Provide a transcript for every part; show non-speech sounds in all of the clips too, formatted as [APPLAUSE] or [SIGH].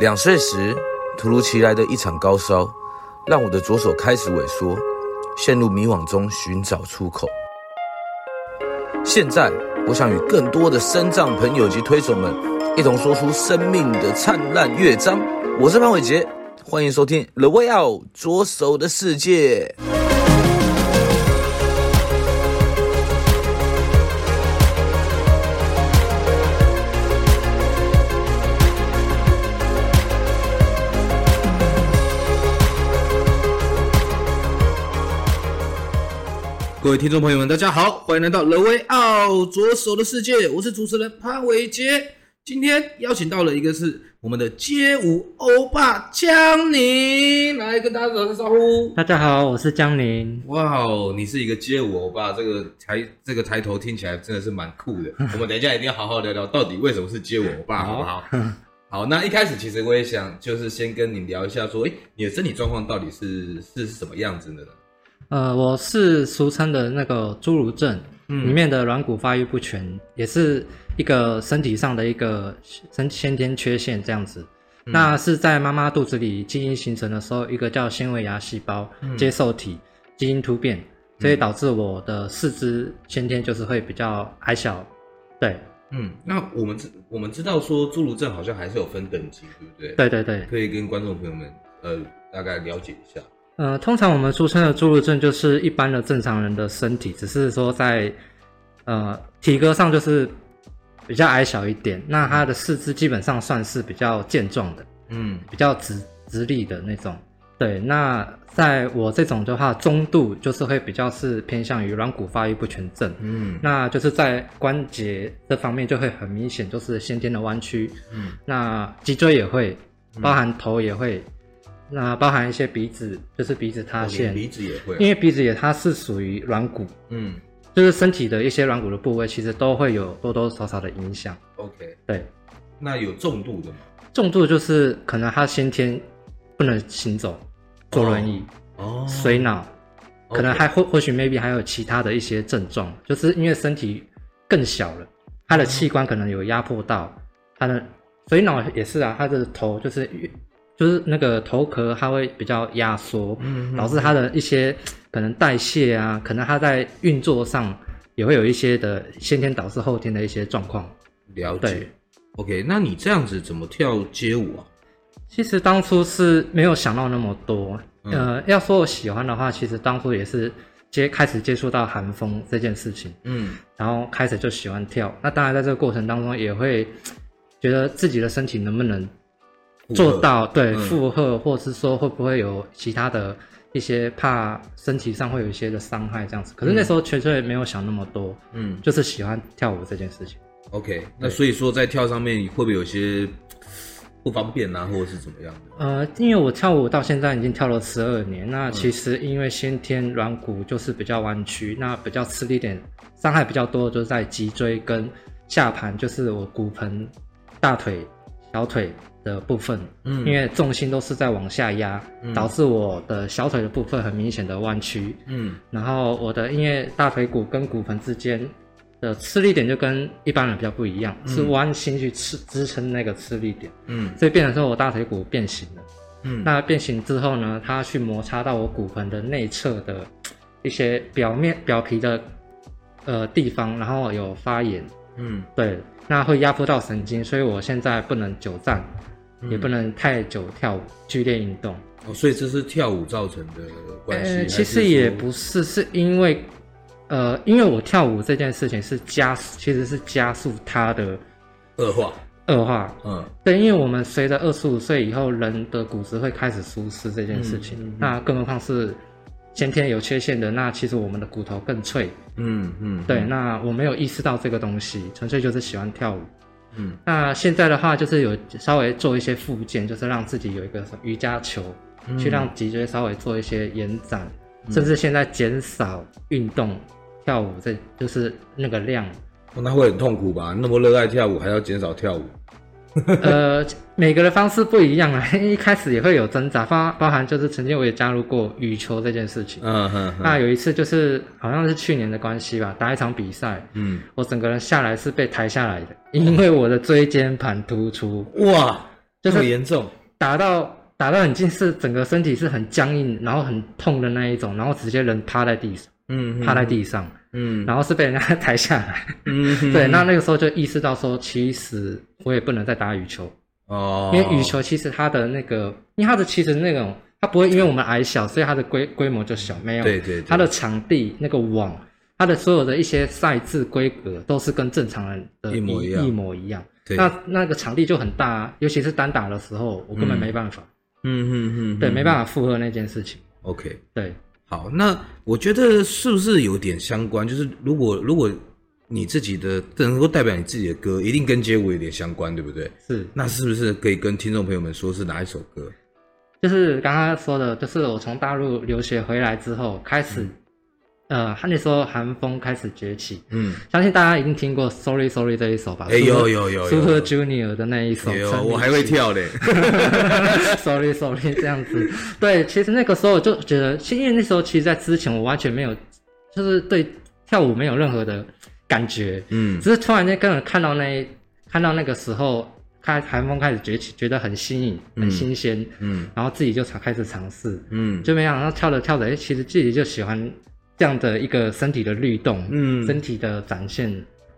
两岁时，突如其来的一场高烧，让我的左手开始萎缩，陷入迷惘中寻找出口。现在，我想与更多的身障朋友及推手们，一同说出生命的灿烂乐章。我是潘伟杰，欢迎收听《The Way Out 左手的世界》。各位听众朋友们，大家好，欢迎来到 The Way Out 左手的世界，我是主持人潘伟杰。今天邀请到了一个是我们的街舞欧巴江宁，来跟大家打个招呼。大家好，我是江宁。哇哦，你是一个街舞欧巴，这个抬这个抬头听起来真的是蛮酷的。[LAUGHS] 我们等一下一定要好好聊聊，到底为什么是街舞欧巴，好不好？好，那一开始其实我也想就是先跟你聊一下，说，诶，你的身体状况到底是是什么样子的呢？呃，我是俗称的那个侏儒症，里面的软骨发育不全，嗯、也是一个身体上的一个先先天缺陷这样子。嗯、那是在妈妈肚子里基因形成的时候，一个叫纤维芽细胞接受体基因突变，嗯、所以导致我的四肢先天就是会比较矮小。对，嗯，那我们知我们知道说侏儒症好像还是有分等级，对不对？对对对，可以跟观众朋友们呃大概了解一下。呃，通常我们俗称的侏儒症就是一般的正常人的身体，只是说在呃体格上就是比较矮小一点。那他的四肢基本上算是比较健壮的，嗯，比较直直立的那种。对，那在我这种的话，中度就是会比较是偏向于软骨发育不全症，嗯，那就是在关节这方面就会很明显，就是先天的弯曲，嗯，那脊椎也会，包含头也会。那包含一些鼻子，就是鼻子塌陷，鼻子也会，因为鼻子也它是属于软骨，嗯，就是身体的一些软骨的部位，其实都会有多多少少的影响。OK，对，那有重度的吗？重度就是可能他先天不能行走，坐轮椅，哦，水脑，可能还或或许 maybe 还有其他的一些症状，就是因为身体更小了，他的器官可能有压迫到，他的水脑也是啊，他的头就是越。就是那个头壳，它会比较压缩，嗯，导致它的一些 [TSK] 可能代谢啊，可能它在运作上也会有一些的先天导致后天的一些状况。了解。对 OK，那你这样子怎么跳街舞啊？其实当初是没有想到那么多。嗯、呃，要说我喜欢的话，其实当初也是接开始接触到韩风这件事情，嗯，然后开始就喜欢跳。那当然在这个过程当中，也会觉得自己的身体能不能。做到对负荷，嗯、或是说会不会有其他的一些怕身体上会有一些的伤害这样子。可是那时候纯粹没有想那么多，嗯，就是喜欢跳舞这件事情。OK，那所以说在跳上面会不会有些不方便啊，或者是怎么样的？呃，因为我跳舞到现在已经跳了十二年，那其实因为先天软骨就是比较弯曲，那比较吃力点，伤害比较多，就是在脊椎跟下盘，就是我骨盆、大腿、小腿。的部分，嗯，因为重心都是在往下压，嗯、导致我的小腿的部分很明显的弯曲，嗯，然后我的因为大腿骨跟骨盆之间的吃力点就跟一般人比较不一样，嗯、是弯心去吃支撑那个吃力点，嗯，所以变成说我大腿骨变形了，嗯，那变形之后呢，它去摩擦到我骨盆的内侧的一些表面表皮的呃地方，然后有发炎，嗯，对，那会压迫到神经，所以我现在不能久站。也不能太久跳舞，剧烈运动哦，所以这是跳舞造成的关系。呃，其实也不是，是因为，呃，因为我跳舞这件事情是加，其实是加速它的恶化，恶化。嗯，对，因为我们随着二十五岁以后，人的骨质会开始疏失这件事情，嗯嗯嗯、那更何况是先天有缺陷的，那其实我们的骨头更脆。嗯嗯，嗯对，那我没有意识到这个东西，纯粹就是喜欢跳舞。嗯，那现在的话就是有稍微做一些附件，就是让自己有一个瑜伽球，嗯、去让脊椎稍微做一些延展，嗯、甚至现在减少运动跳舞，这就是那个量。那会很痛苦吧？那么热爱跳舞，还要减少跳舞？呃，每个的方式不一样啊。[LAUGHS] 一开始也会有挣扎，包包含就是曾经我也加入过羽球这件事情。嗯哼。那有一次就是好像是去年的关系吧，打一场比赛，嗯，我整个人下来是被抬下来的，因为我的椎间盘突出。哇！就是严重，打到打到很近，是整个身体是很僵硬，然后很痛的那一种，然后直接人趴在地上，嗯，趴在地上，嗯，然后是被人家抬下来，嗯，对，那那个时候就意识到说，其实我也不能再打羽球，哦，因为羽球其实它的那个，因为它的其实那种，它不会因为我们矮小，所以它的规规模就小，没有，对对对，它的场地那个网。它的所有的一些赛制规格都是跟正常人的一模一样，一模一样。对，那那个场地就很大啊，尤其是单打的时候，我根本没办法。嗯嗯嗯，对，没办法负荷那件事情。OK，对，好，那我觉得是不是有点相关？就是如果如果你自己的能够代表你自己的歌，一定跟街舞有点相关，对不对？是，那是不是可以跟听众朋友们说是哪一首歌？就是刚刚说的，就是我从大陆留学回来之后开始。呃，他那时候韩风开始崛起，嗯，相信大家已经听过《Sorry Sorry》这一首吧？哎呦呦呦，Super Junior 的那一首，我还会跳嘞。Sorry Sorry [LAUGHS] 这样子，对，其实那个时候我就觉得，因为那时候其实，在之前我完全没有，就是对跳舞没有任何的感觉，嗯，只是突然间跟人看到那一看到那个时候，开韩风开始崛起，觉得很新颖、很新鲜，嗯，然后自己就才开始尝试，嗯，就没想到跳着跳着，哎，其实自己就喜欢。这样的一个身体的律动，嗯，身体的展现，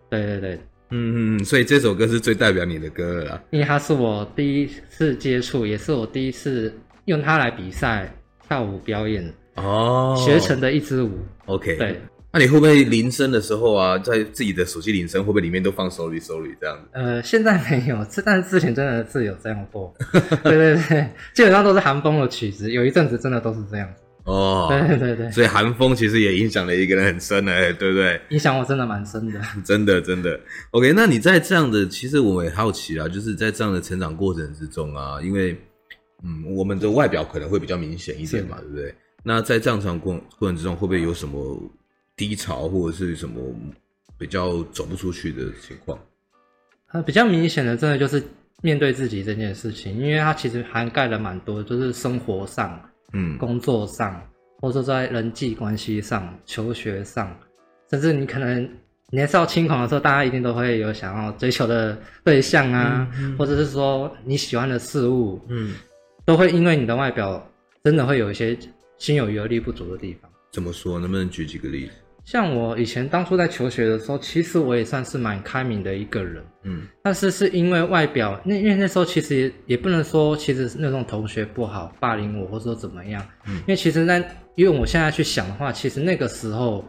对对对，嗯嗯，所以这首歌是最代表你的歌了啦，因为它是我第一次接触，也是我第一次用它来比赛跳舞表演哦，学成的一支舞。OK，对，那你会不会铃声的时候啊，在自己的手机铃声会不会里面都放 Sorry Sorry 这样子？呃，现在没有，但是之前真的是有这样过。[LAUGHS] 对对对，基本上都是韩风的曲子，有一阵子真的都是这样子。哦，对对对，所以寒风其实也影响了一个人很深哎，对不对？影响我真的蛮深的，真的真的。OK，那你在这样的，其实我也好奇啊，就是在这样的成长过程之中啊，因为嗯，我们的外表可能会比较明显一点嘛，对不对？那在这样成长过过程之中，会不会有什么低潮或者是什么比较走不出去的情况？呃，比较明显的，真的就是面对自己这件事情，因为它其实涵盖了蛮多，就是生活上。嗯，工作上，或者说在人际关系上、求学上，甚至你可能年少轻狂的时候，大家一定都会有想要追求的对象啊，嗯嗯、或者是说你喜欢的事物，嗯，都会因为你的外表，真的会有一些心有余而力不足的地方。怎么说？能不能举几个例子？像我以前当初在求学的时候，其实我也算是蛮开明的一个人，嗯，但是是因为外表，那因为那时候其实也也不能说，其实那种同学不好霸凌我，或者说怎么样，嗯，因为其实那因为我现在去想的话，其实那个时候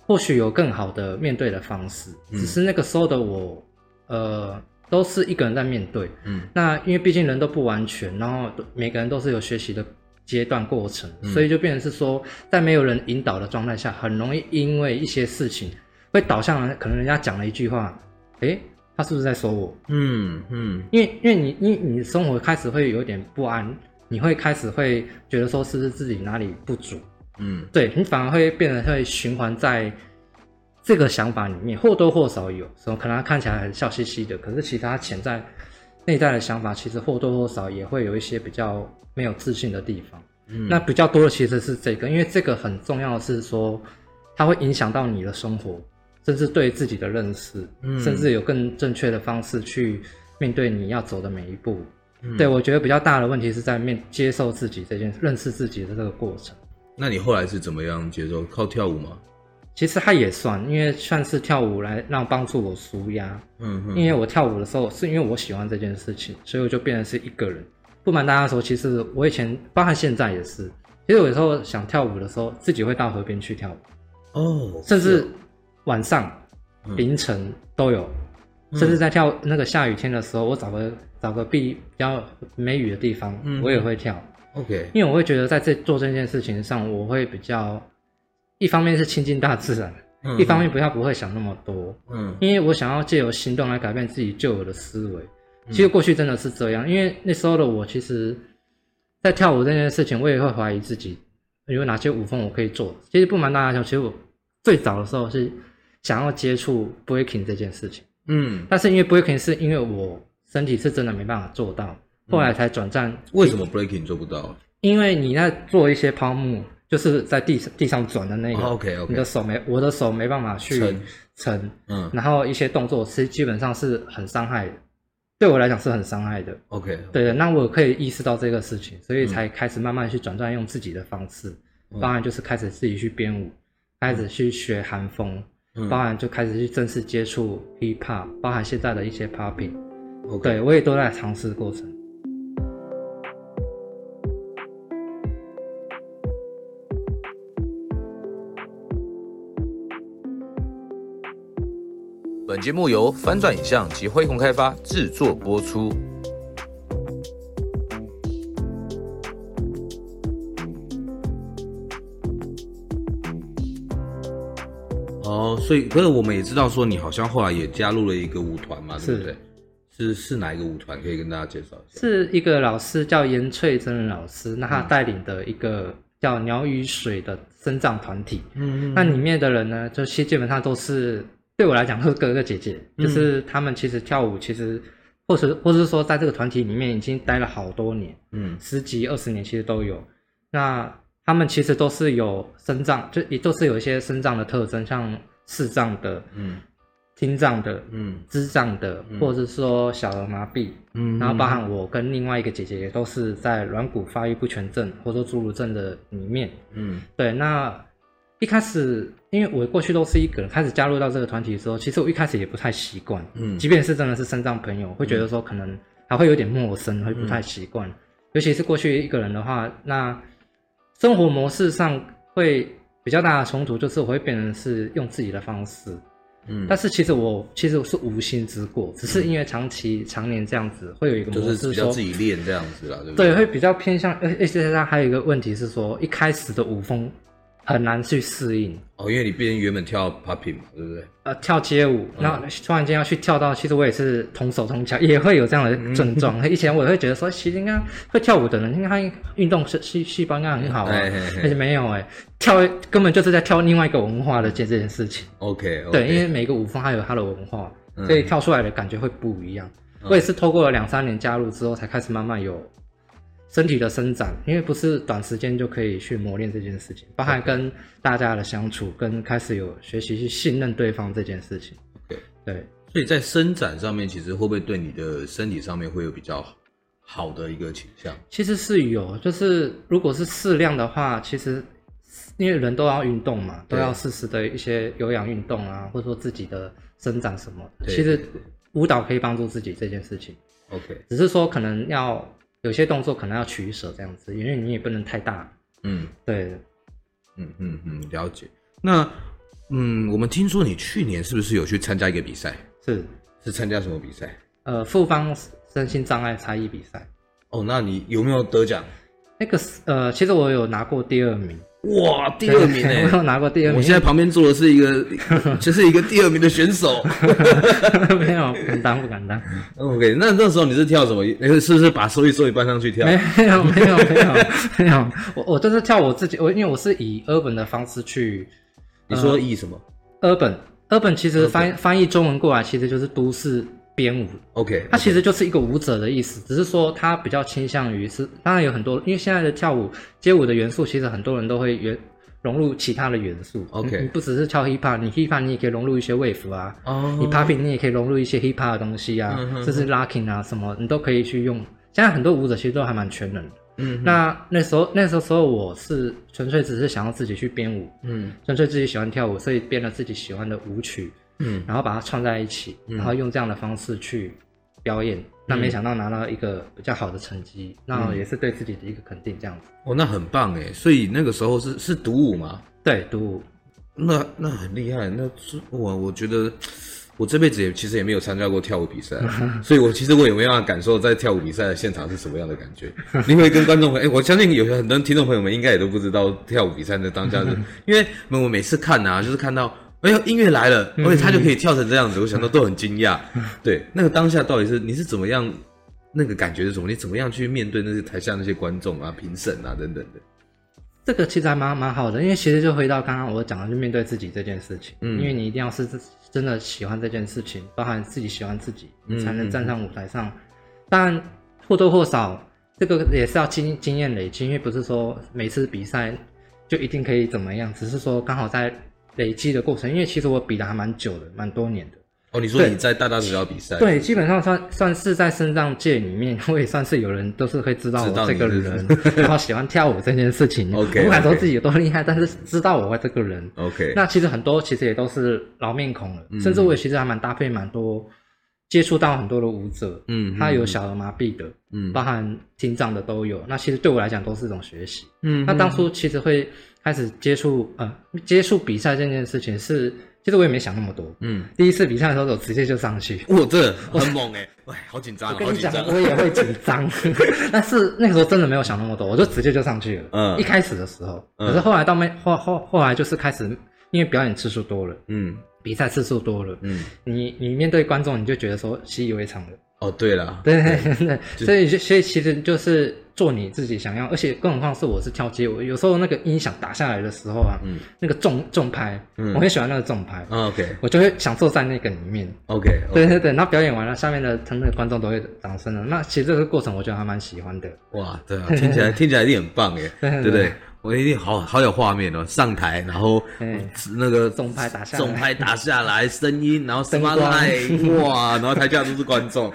或许有更好的面对的方式，嗯，只是那个时候的我，呃，都是一个人在面对，嗯，那因为毕竟人都不完全，然后每个人都是有学习的。阶段过程，所以就变成是说，在没有人引导的状态下，很容易因为一些事情会导向可能人家讲了一句话，诶，他是不是在说我？嗯嗯，因为因为你你你的生活开始会有点不安，你会开始会觉得说是不是自己哪里不足？嗯，对，你反而会变得会循环在这个想法里面，或多或少有，什么可能他看起来很笑嘻嘻的，可是其实他潜在内在的想法，其实或多或少也会有一些比较。没有自信的地方，嗯，那比较多的其实是这个，因为这个很重要的是说，它会影响到你的生活，甚至对自己的认识，嗯，甚至有更正确的方式去面对你要走的每一步。嗯，对，我觉得比较大的问题是在面接受自己这件认识自己的这个过程。那你后来是怎么样接受？靠跳舞吗？其实它也算，因为算是跳舞来让帮助我舒压。嗯哼，因为我跳舞的时候是因为我喜欢这件事情，所以我就变成是一个人。不瞒大家说，其实我以前，包括现在也是，其实有时候想跳舞的时候，自己会到河边去跳舞，哦，甚至晚上、嗯、凌晨都有，嗯、甚至在跳那个下雨天的时候，我找个找个避比较没雨的地方，嗯、我也会跳。OK，因为我会觉得在这做这件事情上，我会比较，一方面是亲近大自然，嗯、一方面不要不会想那么多，嗯，因为我想要借由行动来改变自己旧有的思维。其实过去真的是这样，因为那时候的我，其实，在跳舞这件事情，我也会怀疑自己有哪些舞风我可以做。其实不瞒大家讲，其实我最早的时候是想要接触 breaking 这件事情，嗯，但是因为 breaking 是因为我身体是真的没办法做到，后来才转战。为什么 breaking 做不到？因为你在做一些抛物，就是在地地上转的那个，OK OK，你的手没，我的手没办法去撑，嗯，然后一些动作其实基本上是很伤害的。对我来讲是很伤害的。OK，, okay. 对的，那我可以意识到这个事情，所以才开始慢慢去转转用自己的方式，嗯、当然就是开始自己去编舞，开始去学韩风，嗯、包含就开始去正式接触 hip hop，包含现在的一些 popping，Okay. 对我也都在尝试过程。本节目由翻转影像及辉洪开发制作播出。哦，所以可是我们也知道说，你好像后来也加入了一个舞团嘛，对不对？是是是哪一个舞团？可以跟大家介绍一下。是一个老师叫严翠珍老师，那他带领的一个叫鸟与水的生长团体。嗯嗯。那里面的人呢，就些基本上都是。对我来讲都，是哥哥姐姐，就是他们其实跳舞，其实，或是或是说，在这个团体里面已经待了好多年，嗯，十几二十年其实都有。那他们其实都是有身障，就也都是有一些身障的特征，像视障的，嗯，听障的，嗯，智障的，或者是说小儿麻痹，嗯，然后包含我跟另外一个姐姐也都是在软骨发育不全症或者说侏儒症的里面，嗯，对，那。一开始，因为我过去都是一个人，开始加入到这个团体的时候，其实我一开始也不太习惯，嗯，即便是真的是身障朋友，会觉得说可能还会有点陌生，会不太习惯，嗯、尤其是过去一个人的话，那生活模式上会比较大的冲突，就是我会变成是用自己的方式，嗯，但是其实我其实我是无心之过，只是因为长期常年这样子，会有一个模式是比较自己练这样子啦，对不对？对，会比较偏向，而且它还有一个问题是说，一开始的舞风。很难去适应哦，因为你毕竟原本跳 popping 嘛，对不对？呃，跳街舞，然后突然间要去跳到，其实我也是同手同脚，[LAUGHS] 也会有这样的症状。嗯、以前我会觉得说，其实应该会跳舞的人，应该运动细细细胞应该很好啊，但是没有哎，跳根本就是在跳另外一个文化的这件事情。OK，, okay 对，因为每个舞风它有它的文化，所以跳出来的感觉会不一样。嗯、我也是透过了两三年加入之后，才开始慢慢有。身体的生长，因为不是短时间就可以去磨练这件事情，包含跟大家的相处，跟开始有学习去信任对方这件事情。对对，所以在伸展上面，其实会不会对你的身体上面会有比较好的一个倾向？其实是有，就是如果是适量的话，其实因为人都要运动嘛，都要适时的一些有氧运动啊，或者说自己的伸展什么，其实舞蹈可以帮助自己这件事情。OK，只是说可能要。有些动作可能要取舍这样子，因为你也不能太大。嗯，对，嗯嗯嗯，了解。那嗯，我们听说你去年是不是有去参加一个比赛？是，是参加什么比赛？呃，复方身心障碍差异比赛。哦，那你有没有得奖？那个呃，其实我有拿过第二名。哇，第二名哎！我有拿过第二名。我现在旁边坐的是一个，[LAUGHS] 就是一个第二名的选手。[LAUGHS] 没有，不敢当，不敢当。OK，那那时候你是跳什么？你是不是把收益收益搬上去跳？没有，没有，没有，没有。[LAUGHS] 我我就是跳我自己，我因为我是以 urban 的方式去。你说以什么？urban，urban 其实翻翻译中文过来，其实就是都市。编舞，OK，它其实就是一个舞者的意思，只是说它比较倾向于是，当然有很多，因为现在的跳舞街舞的元素，其实很多人都会融融入其他的元素，OK，你不只是跳 hip hop，你 hip hop 你也可以融入一些 wave 啊，哦，你 popping 你也可以融入一些 hip hop 的东西啊，甚至 locking 啊什么，你都可以去用。现在很多舞者其实都还蛮全能的，嗯，那那时候那时候时候我是纯粹只是想要自己去编舞，嗯，纯粹自己喜欢跳舞，所以编了自己喜欢的舞曲。嗯，然后把它串在一起，嗯、然后用这样的方式去表演，那、嗯、没想到拿到一个比较好的成绩，嗯、那也是对自己的一个肯定，这样子。哦，那很棒哎！所以那个时候是是独舞吗？对，独舞。那那很厉害，那是我我觉得我这辈子也其实也没有参加过跳舞比赛，[LAUGHS] 所以我其实我也没办法感受在跳舞比赛的现场是什么样的感觉。你会跟观众朋友，[LAUGHS] 哎，我相信有些很多听众朋友们应该也都不知道跳舞比赛的当下是，[LAUGHS] 因为我每次看啊，就是看到。没有音乐来了，而且他就可以跳成这样子，我想到都很惊讶。对，那个当下到底是你是怎么样，那个感觉是什么？你怎么样去面对那些台下那些观众啊、评审啊等等的？这个其实还蛮蛮好的，因为其实就回到刚刚我讲的，就面对自己这件事情。嗯，因为你一定要是真的喜欢这件事情，包含自己喜欢自己，你才能站上舞台上。当然或多或少，这个也是要经经验累积，因为不是说每次比赛就一定可以怎么样，只是说刚好在。累积的过程，因为其实我比的还蛮久的，蛮多年的。哦，你说你在大大小小比赛？对，基本上算算是在身障界里面，[LAUGHS] 我也算是有人都是会知道我这个人，然后喜欢跳舞这件事情。[LAUGHS] OK，我不敢说自己有多厉害，但是知道我这个人。OK，那其实很多其实也都是老面孔了，甚至我也其实还蛮搭配蛮多。接触到很多的舞者，嗯，他有小儿麻痹的，嗯，包含听障的都有。那其实对我来讲都是一种学习，嗯。那当初其实会开始接触，呃，接触比赛这件事情是，其实我也没想那么多，嗯。第一次比赛的时候，我直接就上去，哇，这很猛哎，喂，好紧张，我跟你讲，我也会紧张，[LAUGHS] 但是那个时候真的没有想那么多，我就直接就上去了，嗯。一开始的时候，可是后来到没后后后来就是开始，因为表演次数多了，嗯。比赛次数多了，嗯，你你面对观众，你就觉得说习以为常了。哦，对了，对对对，所以所以其实就是做你自己想要，而且更何况是我是跳街舞，有时候那个音响打下来的时候啊，嗯，那个重重拍，嗯，我很喜欢那个重拍，OK，我就会享受在那个里面，OK，对对对，然后表演完了，下面的他那个观众都会掌声了，那其实这个过程我觉得还蛮喜欢的。哇，对啊，听起来听起来一定很棒耶，[LAUGHS] 对不对？我一定好好有画面哦，上台然后那个重拍打下，重拍打下来，声音，然后什么来，哇，然后台下都是观众。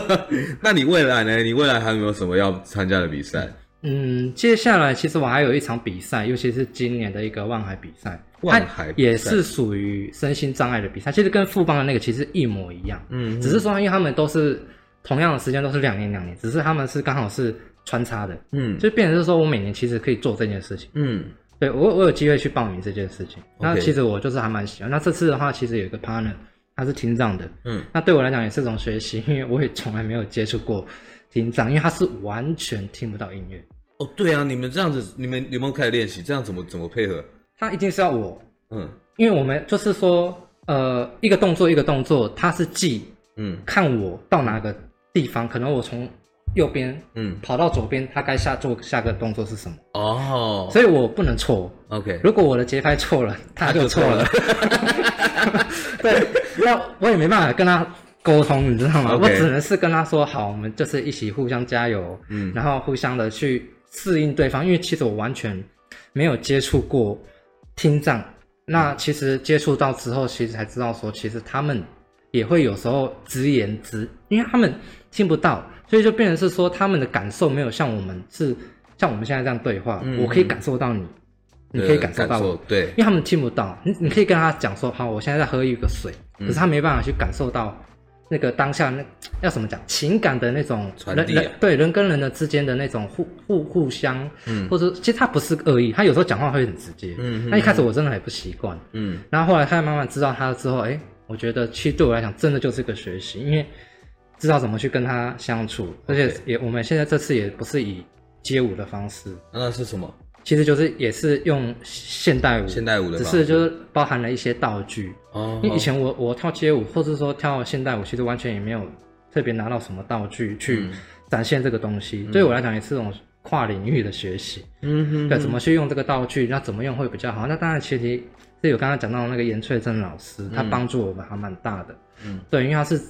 [LAUGHS] 那你未来呢？你未来还有没有什么要参加的比赛？嗯，接下来其实我还有一场比赛，尤其是今年的一个望海比赛，望海也是属于身心障碍的比赛，其实跟富邦的那个其实一模一样，嗯，只是说因为他们都是同样的时间，都是两年两年，只是他们是刚好是。穿插的，嗯，就变成是说我每年其实可以做这件事情，嗯，对我我有机会去报名这件事情，那其实我就是还蛮喜欢。那这次的话，其实有一个 partner，他是听障的，嗯，那对我来讲也是一种学习，因为我也从来没有接触过听障，因为他是完全听不到音乐。哦，对啊，你们这样子，你们有没有开始练习？这样怎么怎么配合？他一定是要我，嗯，因为我们就是说，呃，一个动作一个动作，他是记，嗯，看我到哪个地方，可能我从。右边，嗯，跑到左边，他该下做下个动作是什么？哦，所以我不能错。OK，如果我的节拍错了，他就错了。[LAUGHS] 对，那我也没办法跟他沟通，你知道吗.我只能是跟他说好，我们就是一起互相加油，嗯，然后互相的去适应对方。因为其实我完全没有接触过听障，那其实接触到之后，其实才知道说，其实他们也会有时候直言直，因为他们听不到。所以就变成是说，他们的感受没有像我们是像我们现在这样对话，嗯、我可以感受到你，你可以感受到我，对，因为他们听不到，你你可以跟他讲说，好，我现在在喝一个水，嗯、可是他没办法去感受到那个当下那要怎么讲情感的那种传递、啊，对人跟人的之间的那种互互互相，嗯，或者其实他不是恶意，他有时候讲话会很直接，嗯，那一开始我真的很不习惯，嗯，然后后来他慢慢知道他之后，哎，我觉得其实对我来讲真的就是一个学习，因为。知道怎么去跟他相处，而且也我们现在这次也不是以街舞的方式，那是什么？其实就是也是用现代舞，现代舞的，只是就是包含了一些道具。哦，因为以前我我跳街舞，或者说跳现代舞，其实完全也没有特别拿到什么道具去展现这个东西。对我来讲，也是这种跨领域的学习。嗯哼，对，怎么去用这个道具，那怎么用会比较好？那当然其实是有刚刚讲到那个严翠珍老师，他帮助我们还蛮大的。嗯，对，因为他是。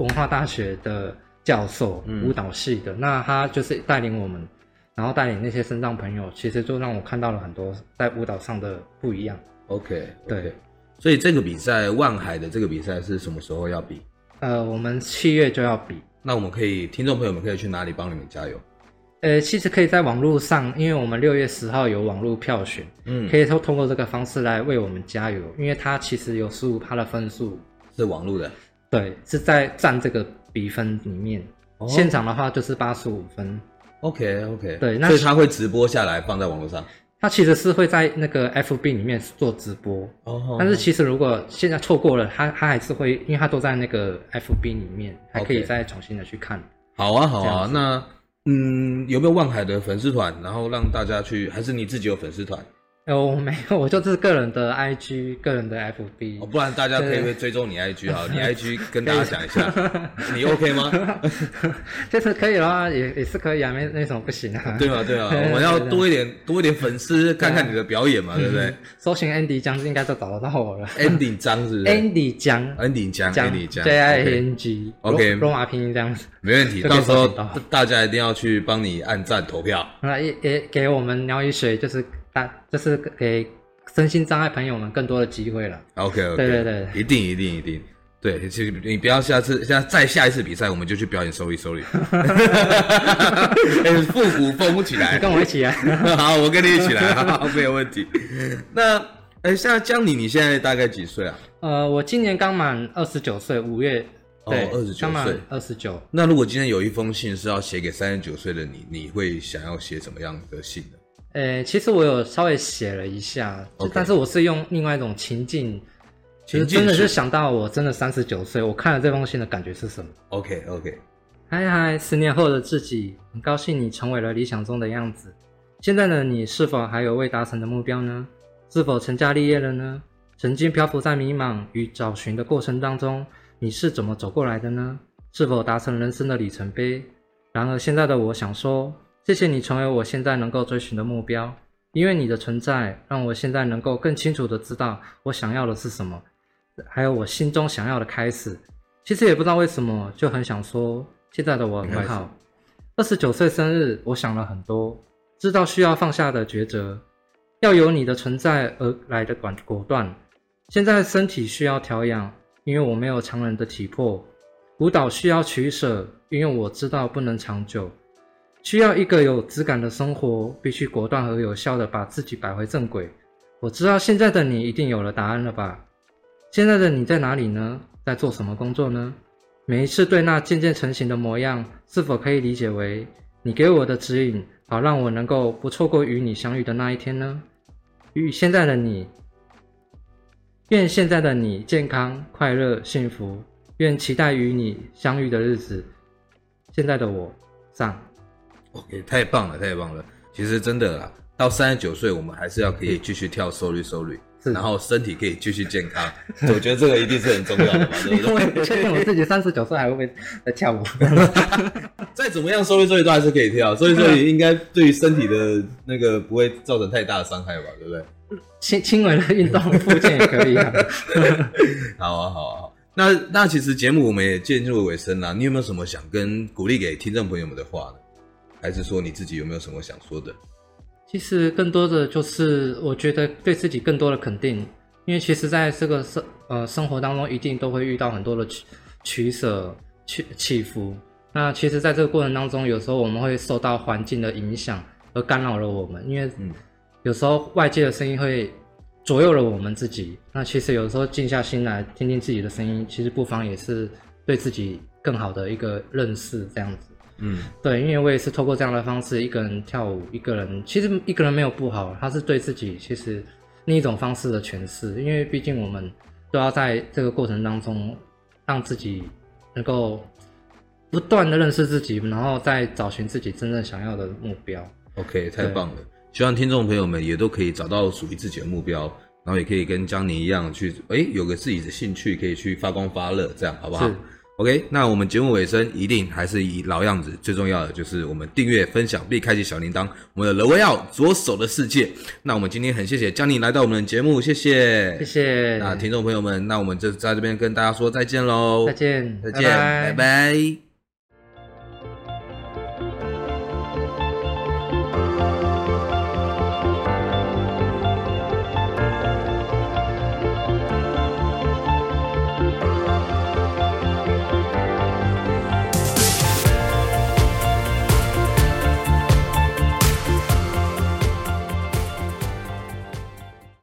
文化大学的教授，舞蹈系的，嗯、那他就是带领我们，然后带领那些身障朋友，其实就让我看到了很多在舞蹈上的不一样。OK，, okay. 对，所以这个比赛万海的这个比赛是什么时候要比？呃，我们七月就要比。那我们可以，听众朋友们可以去哪里帮你们加油？呃，其实可以在网络上，因为我们六月十号有网络票选，嗯，可以通通过这个方式来为我们加油，因为它其实有十五趴的分数是网络的。对，是在占这个比分里面。哦、现场的话就是八十五分。OK OK。对，那所以他会直播下来放在网络上。他其实是会在那个 FB 里面做直播。哦。但是其实如果现在错过了，他他还是会，因为他都在那个 FB 里面，还可以再重新的去看。好啊好啊，那嗯，有没有万海的粉丝团？然后让大家去，还是你自己有粉丝团？哦，没有，我就是个人的 IG，个人的 FB。哦，不然大家可以追踪你 IG 哈，[LAUGHS] 你 IG 跟大家讲一下，你 OK 吗？[LAUGHS] 就是可以的话，也也是可以啊，没没什么不行啊。对啊，对啊，[LAUGHS] 我们要多一点多一点粉丝，看看你的表演嘛，对不对？搜寻 Andy 江应该就找得到我了。Andy 江是 Andy 江，Andy 江，Andy 江，J I N G。OK，罗马拼音这样子。没问题，到时候大家一定要去帮你按赞投票。那也也给我们鸟语水，就是大，就是给。身心障碍朋友们更多的机会了。OK OK，对对对，一定一定一定。对，其实你不要下次，现在再下一次比赛，我们就去表演 sorry [LAUGHS] sorry，哎，复古风起来，你跟我一起来，[LAUGHS] 好，我跟你一起来，好，[LAUGHS] 没有问题。那，哎，像江你，你现在大概几岁啊？呃，我今年刚满二十九岁，五月，对，二十九岁，二十九。那如果今天有一封信是要写给三十九岁的你，你会想要写什么样的信呢？呃，其实我有稍微写了一下.但是我是用另外一种情境。其实真的是想到我真的三十九岁，我看了这封信的感觉是什么？OK OK，嗨嗨，十年后的自己，很高兴你成为了理想中的样子。现在的你是否还有未达成的目标呢？是否成家立业了呢？曾经漂浮在迷茫与找寻的过程当中，你是怎么走过来的呢？是否达成人生的里程碑？然而现在的我想说，谢谢你成为我现在能够追寻的目标，因为你的存在，让我现在能够更清楚的知道我想要的是什么。还有我心中想要的开始，其实也不知道为什么，就很想说，现在的我很好。二十九岁生日，我想了很多，知道需要放下的抉择，要由你的存在而来的果果断。现在身体需要调养，因为我没有常人的体魄；舞蹈需要取舍，因为我知道不能长久。需要一个有质感的生活，必须果断和有效的把自己摆回正轨。我知道现在的你一定有了答案了吧？现在的你在哪里呢？在做什么工作呢？每一次对那渐渐成型的模样，是否可以理解为你给我的指引，好让我能够不错过与你相遇的那一天呢？与现在的你，愿现在的你健康、快乐、幸福，愿期待与你相遇的日子。现在的我，上。OK，太棒了，太棒了。其实真的啦，到三十九岁，我们还是要可以继续跳 Sorry Sorry。然后身体可以继续健康，我觉得这个一定是很重要的嘛，[LAUGHS] 对不对？确定我自己三十九岁还会不会在跳舞？[LAUGHS] 再怎么样，所以所以都还是可以跳，所以说应该对于身体的那个不会造成太大的伤害吧，对不对？轻轻微的运动附件也可以 [LAUGHS] 啊。好啊，好啊，好。那那其实节目我们也进入尾声了，你有没有什么想跟鼓励给听众朋友们的话呢？还是说你自己有没有什么想说的？其实更多的就是，我觉得对自己更多的肯定，因为其实在这个生呃生活当中，一定都会遇到很多的取取舍、起起伏。那其实，在这个过程当中，有时候我们会受到环境的影响而干扰了我们，因为有时候外界的声音会左右了我们自己。那其实有时候静下心来听听自己的声音，其实不妨也是对自己更好的一个认识，这样子。嗯，对，因为我也是透过这样的方式，一个人跳舞，一个人其实一个人没有不好，他是对自己其实另一种方式的诠释。因为毕竟我们都要在这个过程当中，让自己能够不断的认识自己，然后再找寻自己真正想要的目标。OK，太棒了！希望听众朋友们也都可以找到属于自己的目标，然后也可以跟江宁一样去，哎，有个自己的兴趣，可以去发光发热，这样好不好？OK，那我们节目尾声一定还是以老样子，最重要的就是我们订阅、分享并开启小铃铛。我们的罗威奥左手的世界。那我们今天很谢谢江宁来到我们的节目，谢谢，谢谢。那听众朋友们，那我们就在这边跟大家说再见喽，再见，再见，拜拜。拜拜。